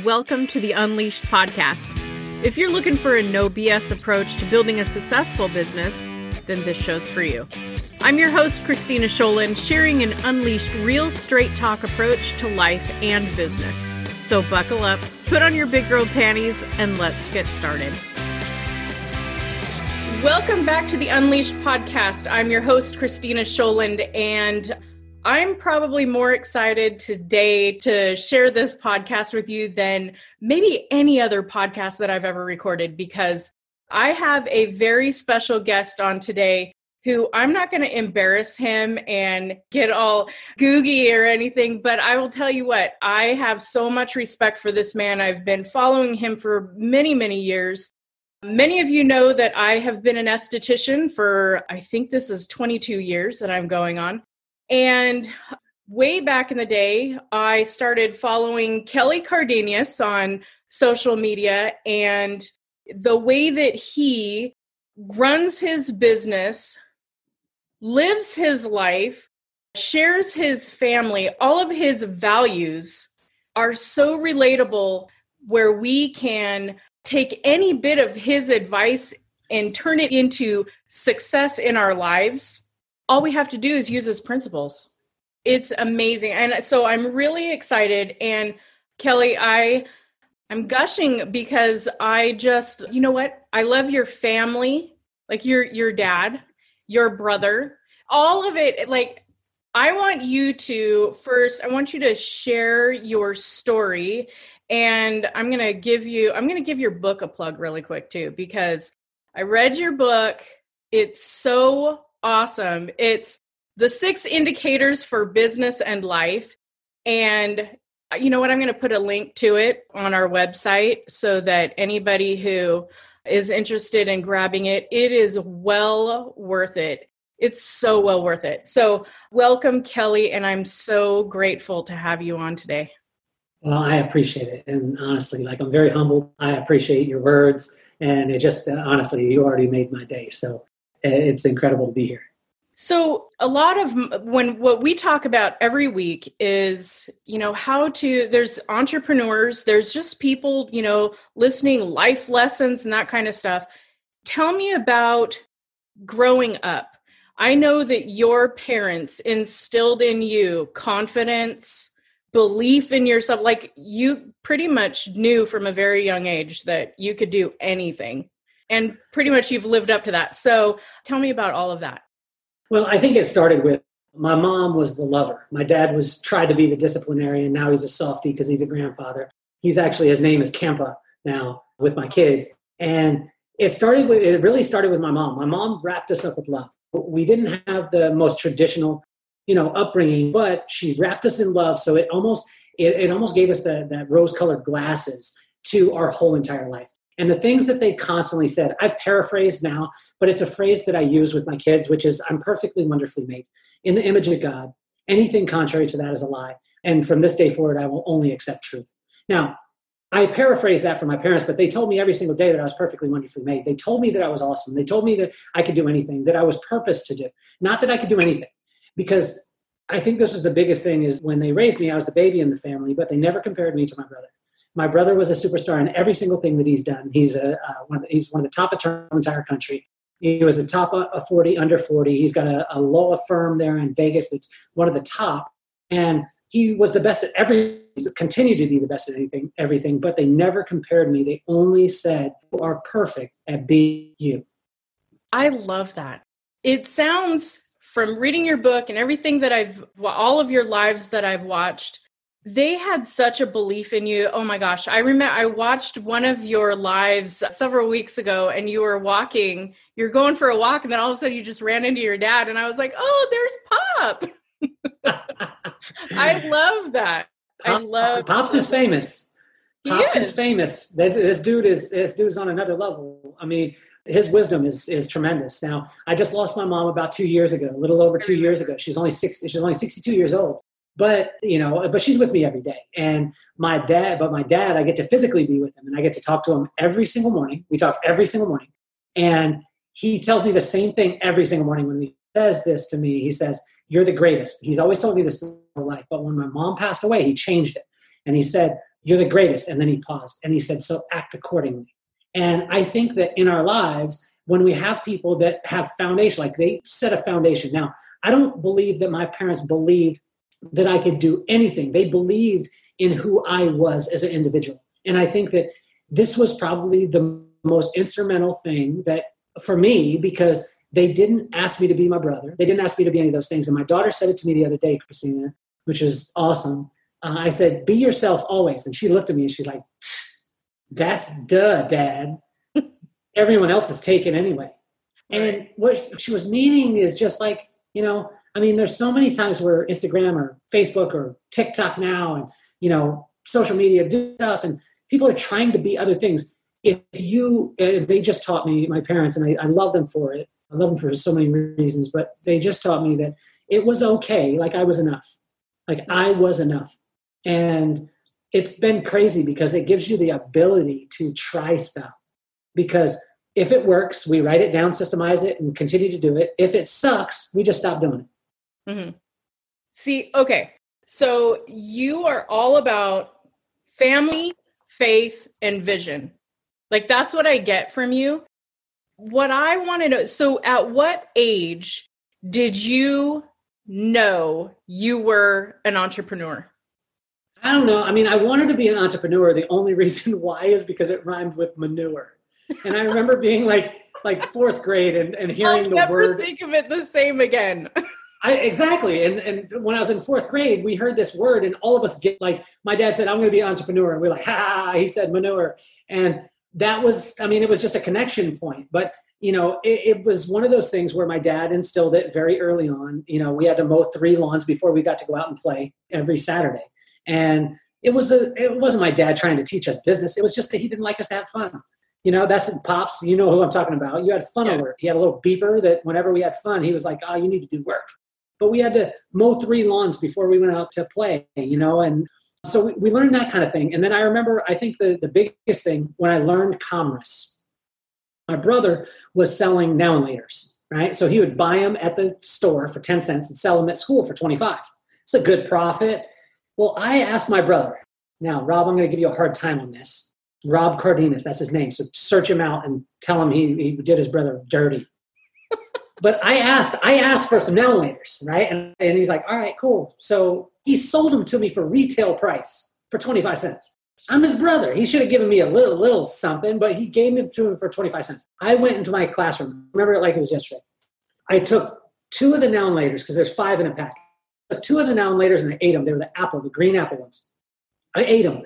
Welcome to the Unleashed podcast. If you're looking for a no BS approach to building a successful business, then this show's for you. I'm your host, Christina Scholen, sharing an unleashed, real straight talk approach to life and business. So buckle up, put on your big girl panties, and let's get started. Welcome back to the Unleashed podcast. I'm your host, Christina Scholand, and I'm probably more excited today to share this podcast with you than maybe any other podcast that I've ever recorded because I have a very special guest on today who I'm not going to embarrass him and get all googie or anything, but I will tell you what, I have so much respect for this man. I've been following him for many, many years. Many of you know that I have been an esthetician for, I think this is 22 years that I'm going on. And way back in the day, I started following Kelly Cardenas on social media and the way that he runs his business, lives his life, shares his family, all of his values are so relatable where we can take any bit of his advice and turn it into success in our lives all we have to do is use his principles. It's amazing. And so I'm really excited. And Kelly, I I'm gushing because I just, you know what? I love your family, like your your dad, your brother, all of it. Like I want you to first, I want you to share your story. And I'm gonna give you, I'm gonna give your book a plug really quick too, because I read your book. It's so awesome. It's the six indicators for business and life. And uh, you know what? I'm going to put a link to it on our website so that anybody who is interested in grabbing it, it is well worth it. It's so well worth it. So, welcome, Kelly, and I'm so grateful to have you on today. Well, I appreciate it. And honestly, like I'm very humbled. I appreciate your words. And it just, uh, honestly, you already made my day. So it's incredible to be here. So a lot of when what we talk about every week is, you know, how to there's entrepreneurs, there's just people, you know, listening life lessons and that kind of stuff. Tell me about growing up. I know that your parents instilled in you confidence, belief in yourself. Like you pretty much knew from a very young age that you could do anything and pretty much you've lived up to that. So tell me about all of that. Well, I think it started with my mom was the lover. My dad was tried to be the disciplinarian. Now he's a softie because he's a grandfather. He's actually his name is Kempa now with my kids. And it started with it really started with my mom. My mom wrapped us up with love. We didn't have the most traditional, you know, upbringing, but she wrapped us in love. So it almost it, it almost gave us the, that rose colored glasses to our whole entire life. And the things that they constantly said, I've paraphrased now, but it's a phrase that I use with my kids, which is I'm perfectly wonderfully made in the image of God. Anything contrary to that is a lie. And from this day forward, I will only accept truth. Now, I paraphrased that for my parents, but they told me every single day that I was perfectly wonderfully made. They told me that I was awesome. They told me that I could do anything, that I was purposed to do. Not that I could do anything. Because I think this was the biggest thing is when they raised me, I was the baby in the family, but they never compared me to my brother. My brother was a superstar in every single thing that he's done. He's a uh, one of the, he's one of the top attorneys in the entire country. He was the top of 40, under 40. He's got a, a law firm there in Vegas that's one of the top. And he was the best at everything. He's continued to be the best at anything, everything. But they never compared me. They only said, "You are perfect at being you." I love that. It sounds from reading your book and everything that I've, all of your lives that I've watched, they had such a belief in you. Oh my gosh. I remember I watched one of your lives several weeks ago and you were walking, you're going for a walk, and then all of a sudden you just ran into your dad. And I was like, oh, there's Pop. I love that. Pops, I love Pops is famous. Pops is. is famous. This dude is this dude's on another level. I mean, his wisdom is is tremendous. Now, I just lost my mom about two years ago, a little over two years ago. She's only six. She's only sixty two years old but you know but she's with me every day and my dad but my dad i get to physically be with him and i get to talk to him every single morning we talk every single morning and he tells me the same thing every single morning when he says this to me he says you're the greatest he's always told me this my life but when my mom passed away he changed it and he said You're the greatest. And then he paused and he said, So act accordingly. And I think that in our lives, when we have people that have foundation, like they set a foundation. Now, I don't believe that my parents believed that I could do anything. They believed in who I was as an individual. And I think that this was probably the most instrumental thing that for me, because they didn't ask me to be my brother. They didn't ask me to be any of those things. And my daughter said it to me the other day, Christina, which is awesome. Uh, I said, be yourself always. And she looked at me and she's like, that's duh, dad. Everyone else is taken anyway. And what she was meaning is just like, you know, I mean, there's so many times where Instagram or Facebook or TikTok now and, you know, social media do stuff and people are trying to be other things. If you, uh, they just taught me, my parents, and I, I love them for it. I love them for so many reasons, but they just taught me that it was okay. Like I was enough. Like I was enough. And it's been crazy because it gives you the ability to try stuff. Because if it works, we write it down, systemize it, and continue to do it. If it sucks, we just stop doing it. Mm-hmm. See, okay. So you are all about family, faith, and vision. Like that's what I get from you. What I want to know so, at what age did you know you were an entrepreneur? I don't know. I mean, I wanted to be an entrepreneur. The only reason why is because it rhymed with manure. And I remember being like like fourth grade and, and hearing I'll the never word. think of it the same again. I, exactly. And and when I was in fourth grade, we heard this word, and all of us get like my dad said, "I'm going to be an entrepreneur," and we're like, "Ha!" He said manure, and that was. I mean, it was just a connection point, but you know, it, it, was one of those things where my dad instilled it very early on. You know, we had to mow three lawns before we got to go out and play every Saturday, and it was a. It wasn't my dad trying to teach us business. It was just that he didn't like us to have fun. You know, that's in pops. You know who I'm talking about. You had fun yeah. alert. He had a little beeper that whenever we had fun, he was like, "Oh, you need to do work." But we had to mow three lawns before we went out to play. You know, and so we, learned that kind of thing. And then I remember, I think the the biggest thing when I learned commerce my brother was selling Now and Laters, right? So he would buy them at the store for 10 cents and sell them at school for 25. It's a good profit. Well, I asked my brother, now, Rob, I'm going to give you a hard time on this. Rob Cardenas, that's his name. So search him out and tell him he, he did his brother dirty. But I asked, I asked for some Now and Laters, right? And, and he's like, all right, cool. So he sold them to me for retail price for 25 cents. I'm his brother. He should have given me a little, little something, but he gave it to him for 25 cents. I went into my classroom. Remember it like it was yesterday. I took two of the Now and Laters because there's five in a pack. two of the Now and Laters and I ate them. They were the apple, the green apple ones. I ate them.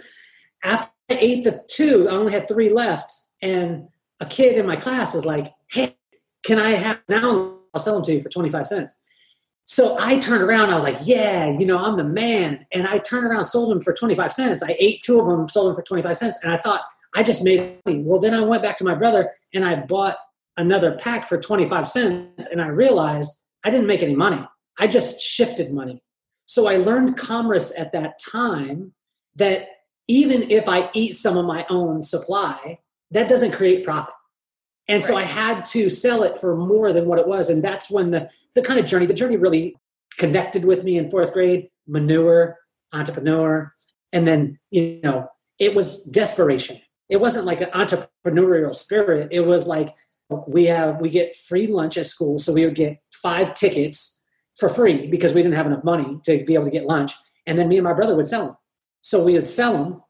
After I ate the two, I only had three left. And a kid in my class was like, hey, can I have now? I'll sell them to you for 25 cents. So I turned around. I was like, yeah, you know, I'm the man. And I turned around, sold them for 25 cents. I ate two of them, sold them for 25 cents. And I thought, I just made money. Well, then I went back to my brother and I bought another pack for 25 cents. And I realized I didn't make any money. I just shifted money. So I learned commerce at that time that even if I eat some of my own supply, that doesn't create profit. And right. so I had to sell it for more than what it was. And that's when the, the kind of journey, the journey really connected with me in fourth grade, manure, entrepreneur. And then, you know, it was desperation. It wasn't like an entrepreneurial spirit. It was like we have, we get free lunch at school. So we would get five tickets for free because we didn't have enough money to be able to get lunch. And then me and my brother would sell them. So we would sell them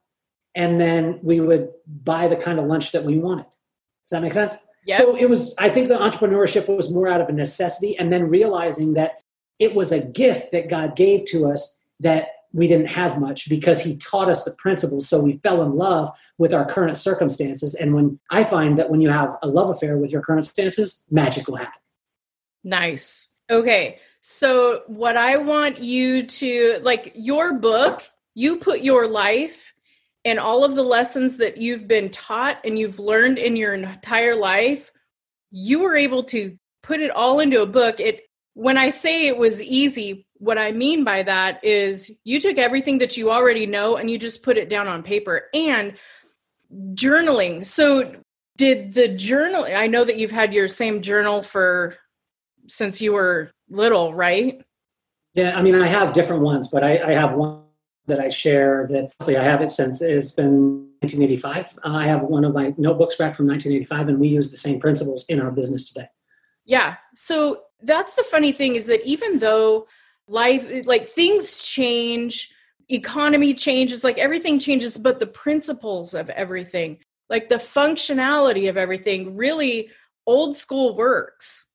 and then we would buy the kind of lunch that we wanted. Does that make sense? Yep. So it was, I think the entrepreneurship was more out of a necessity and then realizing that it was a gift that God gave to us that we didn't have much because he taught us the principles. So we fell in love with our current circumstances. And when I find that when you have a love affair with your current circumstances, magic will happen. Nice. Okay. So what I want you to like your book, you put your life and all of the lessons that you've been taught and you've learned in your entire life you were able to put it all into a book. It when i say it was easy what i mean by that is you took everything that you already know and you just put it down on paper and journaling. So did the journal i know that you've had your same journal for since you were little right? Yeah i mean i have different ones but i, I have one that I share that I have it since it's been 1985. Uh, I have one of my notebooks back from 1985, and we use the same principles in our business today. Yeah. So that's the funny thing is that even though life, like things change, economy changes, like everything changes, but the principles of everything, like the functionality of everything, really old school works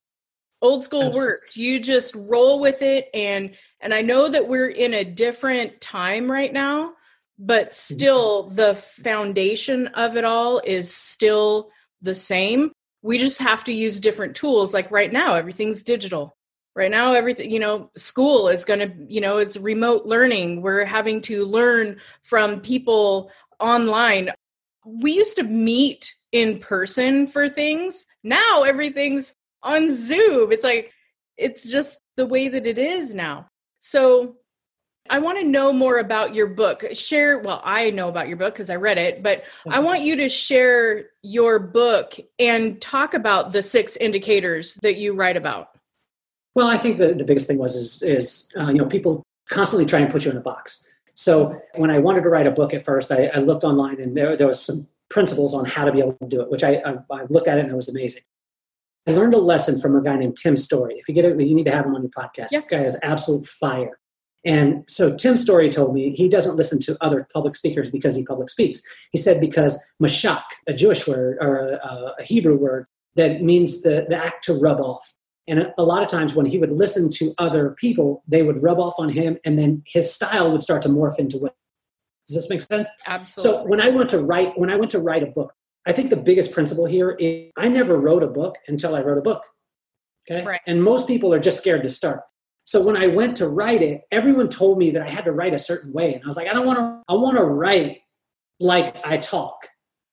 old school Absolutely. works. You just roll with it and and i know that we're in a different time right now but mm-hmm. still the foundation of it all is still the same. We just have to use different tools. Like right now everything's digital. Right now everything you know school is going to you know it's remote learning. We're having to learn from people online. We used to meet in person for things. Now everything's on Zoom. It's like, it's just the way that it is now. So I want to know more about your book. Share, well, I know about your book because I read it, but I want you to share your book and talk about the six indicators that you write about. Well, I think the, the biggest thing was is, is uh, you know, people constantly try and put you in a box. So when I wanted to write a book at first, I, I looked online and there, there was some principles on how to be able to do it, which I, I, I looked at it and it was amazing. I learned a lesson from a guy named Tim Storey. If you get it, you need to have him on your podcast. This guy is absolute fire. And so Tim Storey told me he doesn't listen to other public speakers because he public speaks. He said because mashak, a Jewish word or a, a Hebrew word that means the, the act to rub off. And a lot of times when he would listen to other people, they would rub off on him and then his style would start to morph into what. Does this make sense? Absolutely. So when I went to write, when I went to write a book, I think the biggest principle here is I never wrote a book until I wrote a book. Okay. Right. And most people are just scared to start. So when I went to write it, everyone told me that I had to write a certain way. And I was like, I don't want to, I want to write like I talk.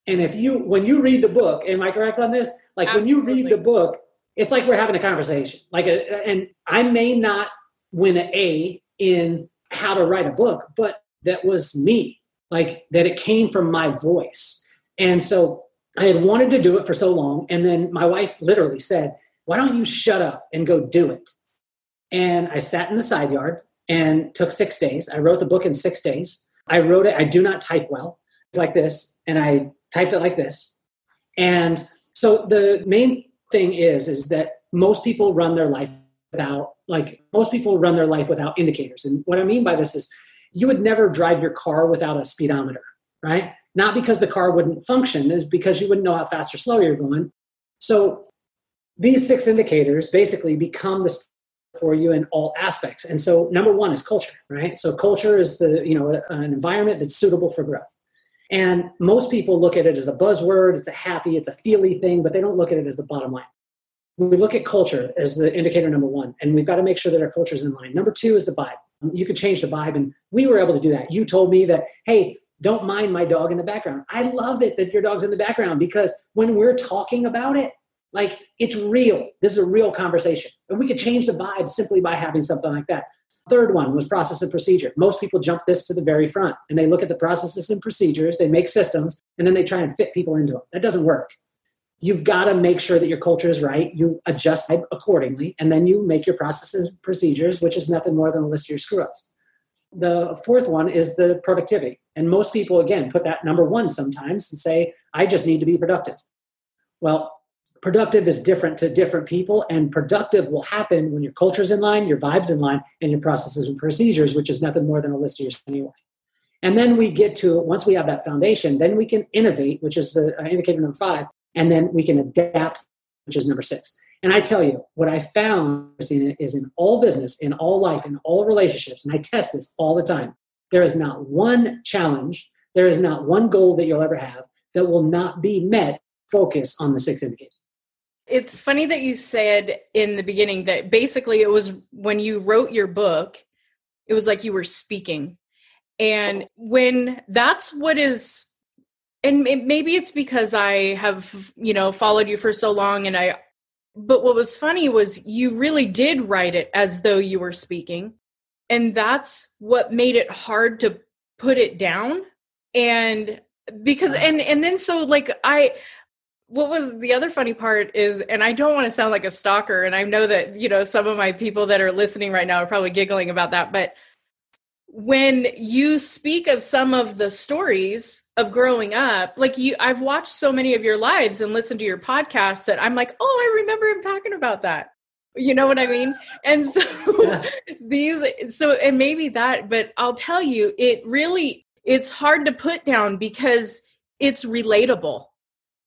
And if you, when you read the book, am I correct on this? Like Absolutely. when you read the book, it's like we're having a conversation. Like, a, and I may not win an A in how to write a book, but that was me. Like that it came from my voice. And so I had wanted to do it for so long. And then my wife literally said, Why don't you shut up and go do it? And I sat in the side yard and took six days. I wrote the book in six days. I wrote it, I do not type well, it's like this, and I typed it like this. And so the main thing is, is that most people run their life without, like, most people run their life without indicators. And what I mean by this is you would never drive your car without a speedometer, right? Not because the car wouldn't function, is because you wouldn't know how fast or slow you're going. So these six indicators basically become this for you in all aspects. And so number one is culture, right? So culture is the, you know, an environment that's suitable for growth. And most people look at it as a buzzword, it's a happy, it's a feely thing, but they don't look at it as the bottom line. We look at culture as the indicator number one, and we've got to make sure that our culture is in line. Number two is the vibe. You could change the vibe, and we were able to do that. You told me that, hey, don't mind my dog in the background. I love it that your dog's in the background because when we're talking about it, like it's real. This is a real conversation. And we could change the vibe simply by having something like that. Third one was process and procedure. Most people jump this to the very front and they look at the processes and procedures, they make systems, and then they try and fit people into them. That doesn't work. You've got to make sure that your culture is right. You adjust accordingly, and then you make your processes and procedures, which is nothing more than a list of your screw ups. The fourth one is the productivity. And most people, again, put that number one sometimes and say, I just need to be productive. Well, productive is different to different people, and productive will happen when your culture's in line, your vibe's in line, and your processes and procedures, which is nothing more than a list of yours anyway. And then we get to, once we have that foundation, then we can innovate, which is the uh, indicator number five, and then we can adapt, which is number six. And I tell you, what I found is in all business, in all life, in all relationships, and I test this all the time, there is not one challenge, there is not one goal that you'll ever have that will not be met. Focus on the six indicators. It's funny that you said in the beginning that basically it was when you wrote your book, it was like you were speaking. And when that's what is and maybe it's because I have, you know, followed you for so long and I but what was funny was you really did write it as though you were speaking. And that's what made it hard to put it down. And because and and then so like i what was the other funny part is and i don't want to sound like a stalker and i know that you know some of my people that are listening right now are probably giggling about that but when you speak of some of the stories of growing up, like you, I've watched so many of your lives and listened to your podcast that I'm like, oh, I remember him talking about that. You know what I mean? And so yeah. these, so, and maybe that, but I'll tell you, it really, it's hard to put down because it's relatable.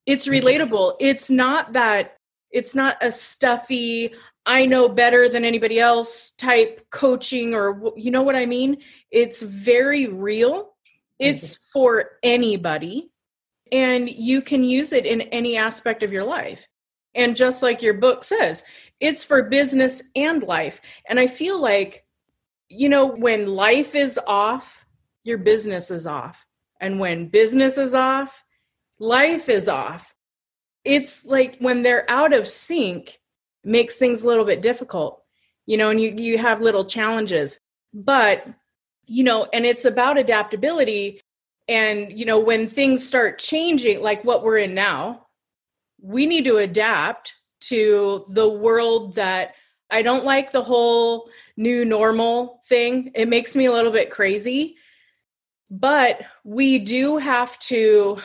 It's mm-hmm. relatable. It's not that, it's not a stuffy, I know better than anybody else type coaching or you know what I mean? It's very real. Mm-hmm. It's for anybody and you can use it in any aspect of your life. And just like your book says, it's for business and life. And I feel like you know when life is off, your business is off. And when business is off, life is off. It's like when they're out of sync, makes things a little bit difficult you know and you you have little challenges. But you know and it's about adaptability. And you know when things start changing like what we're in now we need to adapt to the world that i don't like the whole new normal thing. It makes me a little bit crazy. But we do have to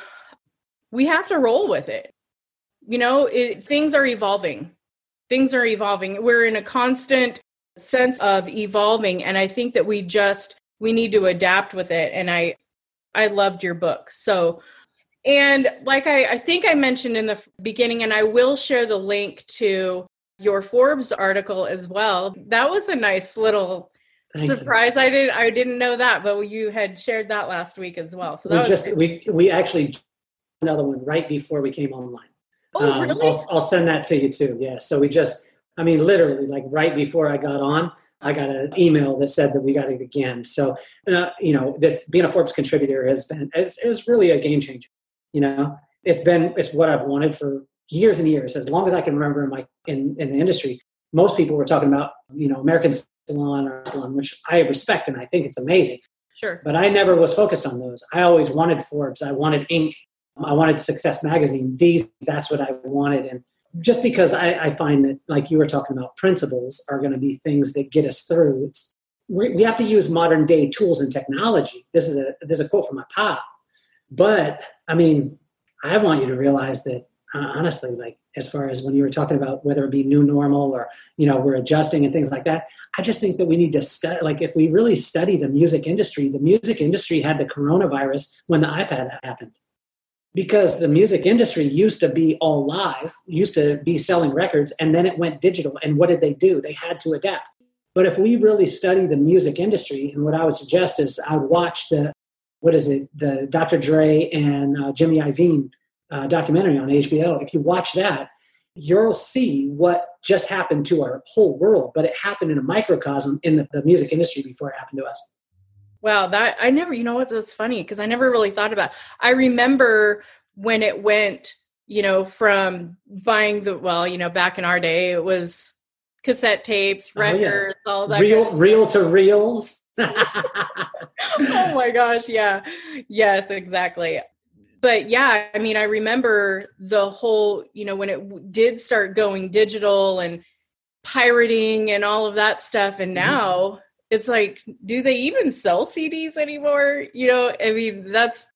we have to roll with it. You know it, things are evolving things are evolving. We're in a constant sense of evolving and i think that we just we need to adapt with it and i i loved your book. So and like I, I think i mentioned in the beginning and i will share the link to your forbes article as well. That was a nice little Thank surprise. You. i didn't i didn't know that but you had shared that last week as well. So that we just we we actually another one right before we came online Oh, um, really? I'll, I'll send that to you too. Yeah. So we just, I mean, literally, like right before I got on, I got an email that said that we got it again. So, uh, you know, this being a Forbes contributor has been, it's, it's really a game changer. You know, it's been, it's what I've wanted for years and years, as long as I can remember in my, in, in the industry. Most people were talking about, you know, American salon or salon, which I respect and I think it's amazing. Sure. But I never was focused on those. I always wanted Forbes. I wanted Inc. I wanted Success Magazine. These, that's what I wanted. And just because I, I find that, like you were talking about, principles are going to be things that get us through. It's, we, we have to use modern day tools and technology. This is a there's a quote from my pop. But I mean, I want you to realize that uh, honestly, like as far as when you were talking about whether it be new normal or you know we're adjusting and things like that, I just think that we need to study. Like if we really study the music industry, the music industry had the coronavirus when the iPod happened because the music industry used to be all live, used to be selling records, and then it went digital. And what did they do? They had to adapt. But if we really study the music industry, and what I would suggest is I would watch the, what is it, the Dr. Dre and uh, Jimmy Iovine uh, documentary on HBO. If you watch that, you'll see what just happened to our whole world, but it happened in a microcosm in the, the music industry before it happened to us. Wow, that I never, you know what, that's funny because I never really thought about. I remember when it went, you know, from buying the well, you know, back in our day, it was cassette tapes, records, oh, yeah. all that. Real, reel to reels. oh my gosh, yeah, yes, exactly. But yeah, I mean, I remember the whole, you know, when it did start going digital and pirating and all of that stuff, and mm-hmm. It's like do they even sell cds anymore? You know i mean that's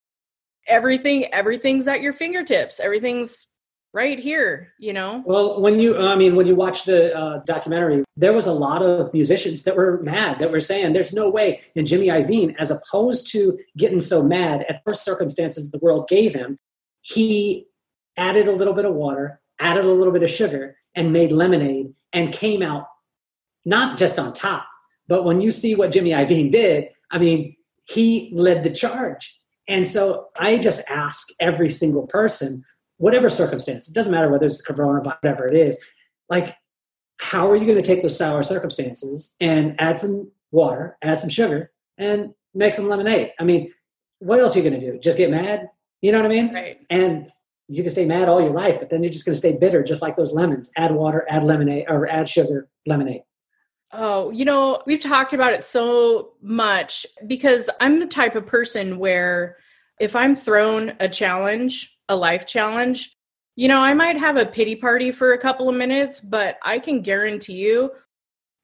everything everything's at your fingertips. Everything's right here you know? Well when you i mean when you watch the uh, documentary there was a lot of musicians that were mad that were saying there's no way and jimmy iovine as opposed to getting so mad at first circumstances the world gave him he added a little bit of water added a little bit of sugar and made lemonade and came out not just on top but when you see what Jimmy Iovine did, I mean, he led the charge. And so I just ask every single person, whatever circumstance, it doesn't matter whether it's coronavirus, or whatever it is, like, how are you going to take those sour circumstances and add some water, add some sugar, and make some lemonade? I mean, what else are you going to do? Just get mad? You know what I mean? Right. And you can stay mad all your life, but then you're just going to stay bitter, just like those lemons. Add water, add lemonade, or add sugar, lemonade. Oh, you know, we've talked about it so much because I'm the type of person where if I'm thrown a challenge, a life challenge, you know, I might have a pity party for a couple of minutes, but I can guarantee you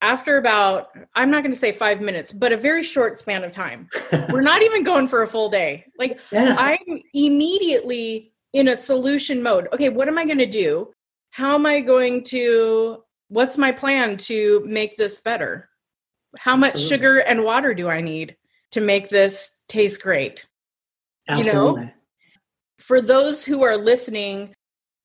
after about i'm not going to say five minutes but a very short span of time we're not even going for a full day. Like yeah. i'm immediately in a solution mode. Okay what am i going to do? How am i going to what's my plan to make this better how much sugar and water do i need to make this taste great Absolutely. you know for those who are listening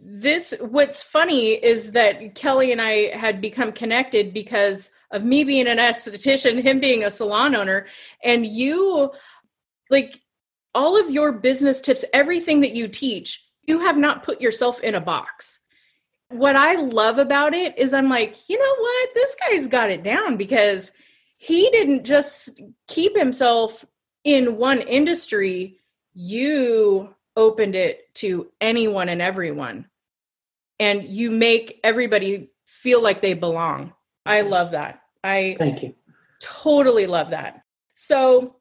this what's funny is that Kelly and I had become connected because of me being an esthetician, him being a salon owner, and you like all of your business tips, everything that you teach, you have not put yourself in a box. What I love about it is I'm like, you know what? This guy's got it down because he didn't just keep himself in one industry. You opened it to anyone and everyone and you make everybody feel like they belong. I love that. I Thank you. Totally love that. So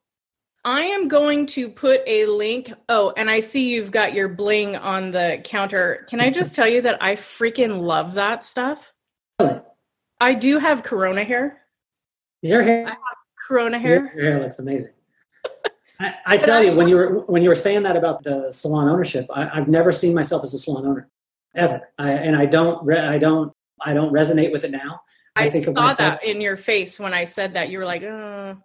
I am going to put a link. Oh, and I see you've got your bling on the counter. Can I just tell you that I freaking love that stuff? I do have corona hair. Your hair? I have corona hair. Your, your hair looks amazing. I, I tell you, when you were when you were saying that about the salon ownership, I, I've never seen myself as a salon owner ever. I, and I don't, re- I don't, I don't resonate with it now. I, I think saw myself, that in your face when I said that. You were like, oh.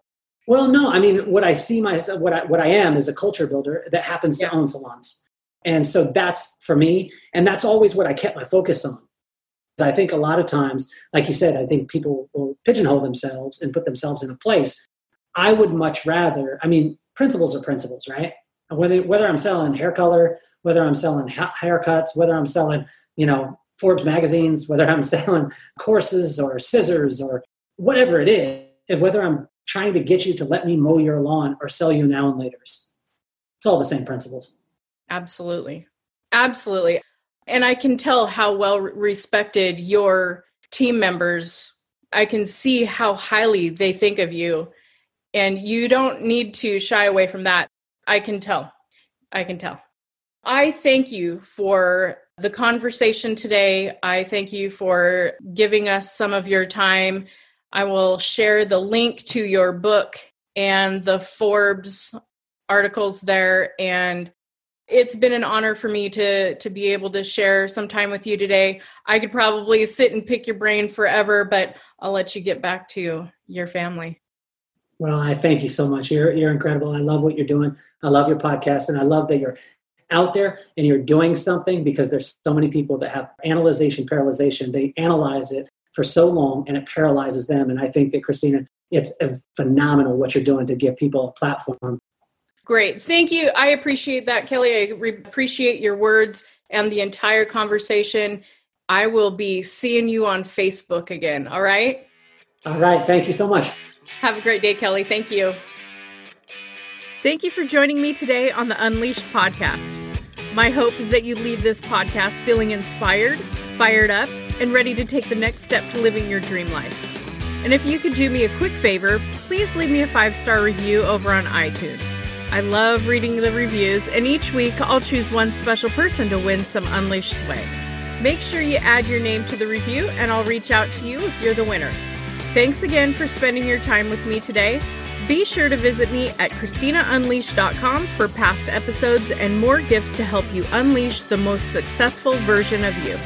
Well, no, I mean, what I see myself, what I, what I am is a culture builder that happens yeah. to own salons. And so that's for me. And that's always what I kept my focus on. I think a lot of times, like you said, I think people will pigeonhole themselves and put themselves in a place. I would much rather, I mean, principles are principles, right? Whether, whether I'm selling hair color, whether I'm selling ha- haircuts, whether I'm selling, you know, Forbes magazines, whether I'm selling courses or scissors or whatever it is, and whether I'm trying to get you to let me mow your lawn or sell you now and later's. It's all the same principles. Absolutely. Absolutely. And I can tell how well respected your team members. I can see how highly they think of you. And you don't need to shy away from that. I can tell. I can tell. I thank you for the conversation today. I thank you for giving us some of your time. I will share the link to your book and the Forbes articles there and it's been an honor for me to to be able to share some time with you today. I could probably sit and pick your brain forever, but I'll let you get back to your family. Well, I thank you so much. You're you're incredible. I love what you're doing. I love your podcast, and I love that you're out there and you're doing something because there's so many people that have analyzation paralyzation. They analyze it for so long and it paralyzes them. And I think that Christina, it's phenomenal what you're doing to give people a platform. Great. Thank you. I appreciate that, Kelly. I re- appreciate your words and the entire conversation. I will be seeing you on Facebook again. All right. All right. Thank you so much. Have a great day, Kelly. Thank you. Thank you for joining me today on the Unleashed podcast. My hope is that you leave this podcast feeling inspired, fired up, and ready to take the next step to living your dream life. And if you could do me a quick favor, please leave me a five star review over on iTunes. I love reading the reviews, and each week I'll choose one special person to win some Unleashed Sway. Make sure you add your name to the review, and I'll reach out to you if you're the winner. Thanks again for spending your time with me today. Be sure to visit me at ChristinaUnleashed.com for past episodes and more gifts to help you unleash the most successful version of you.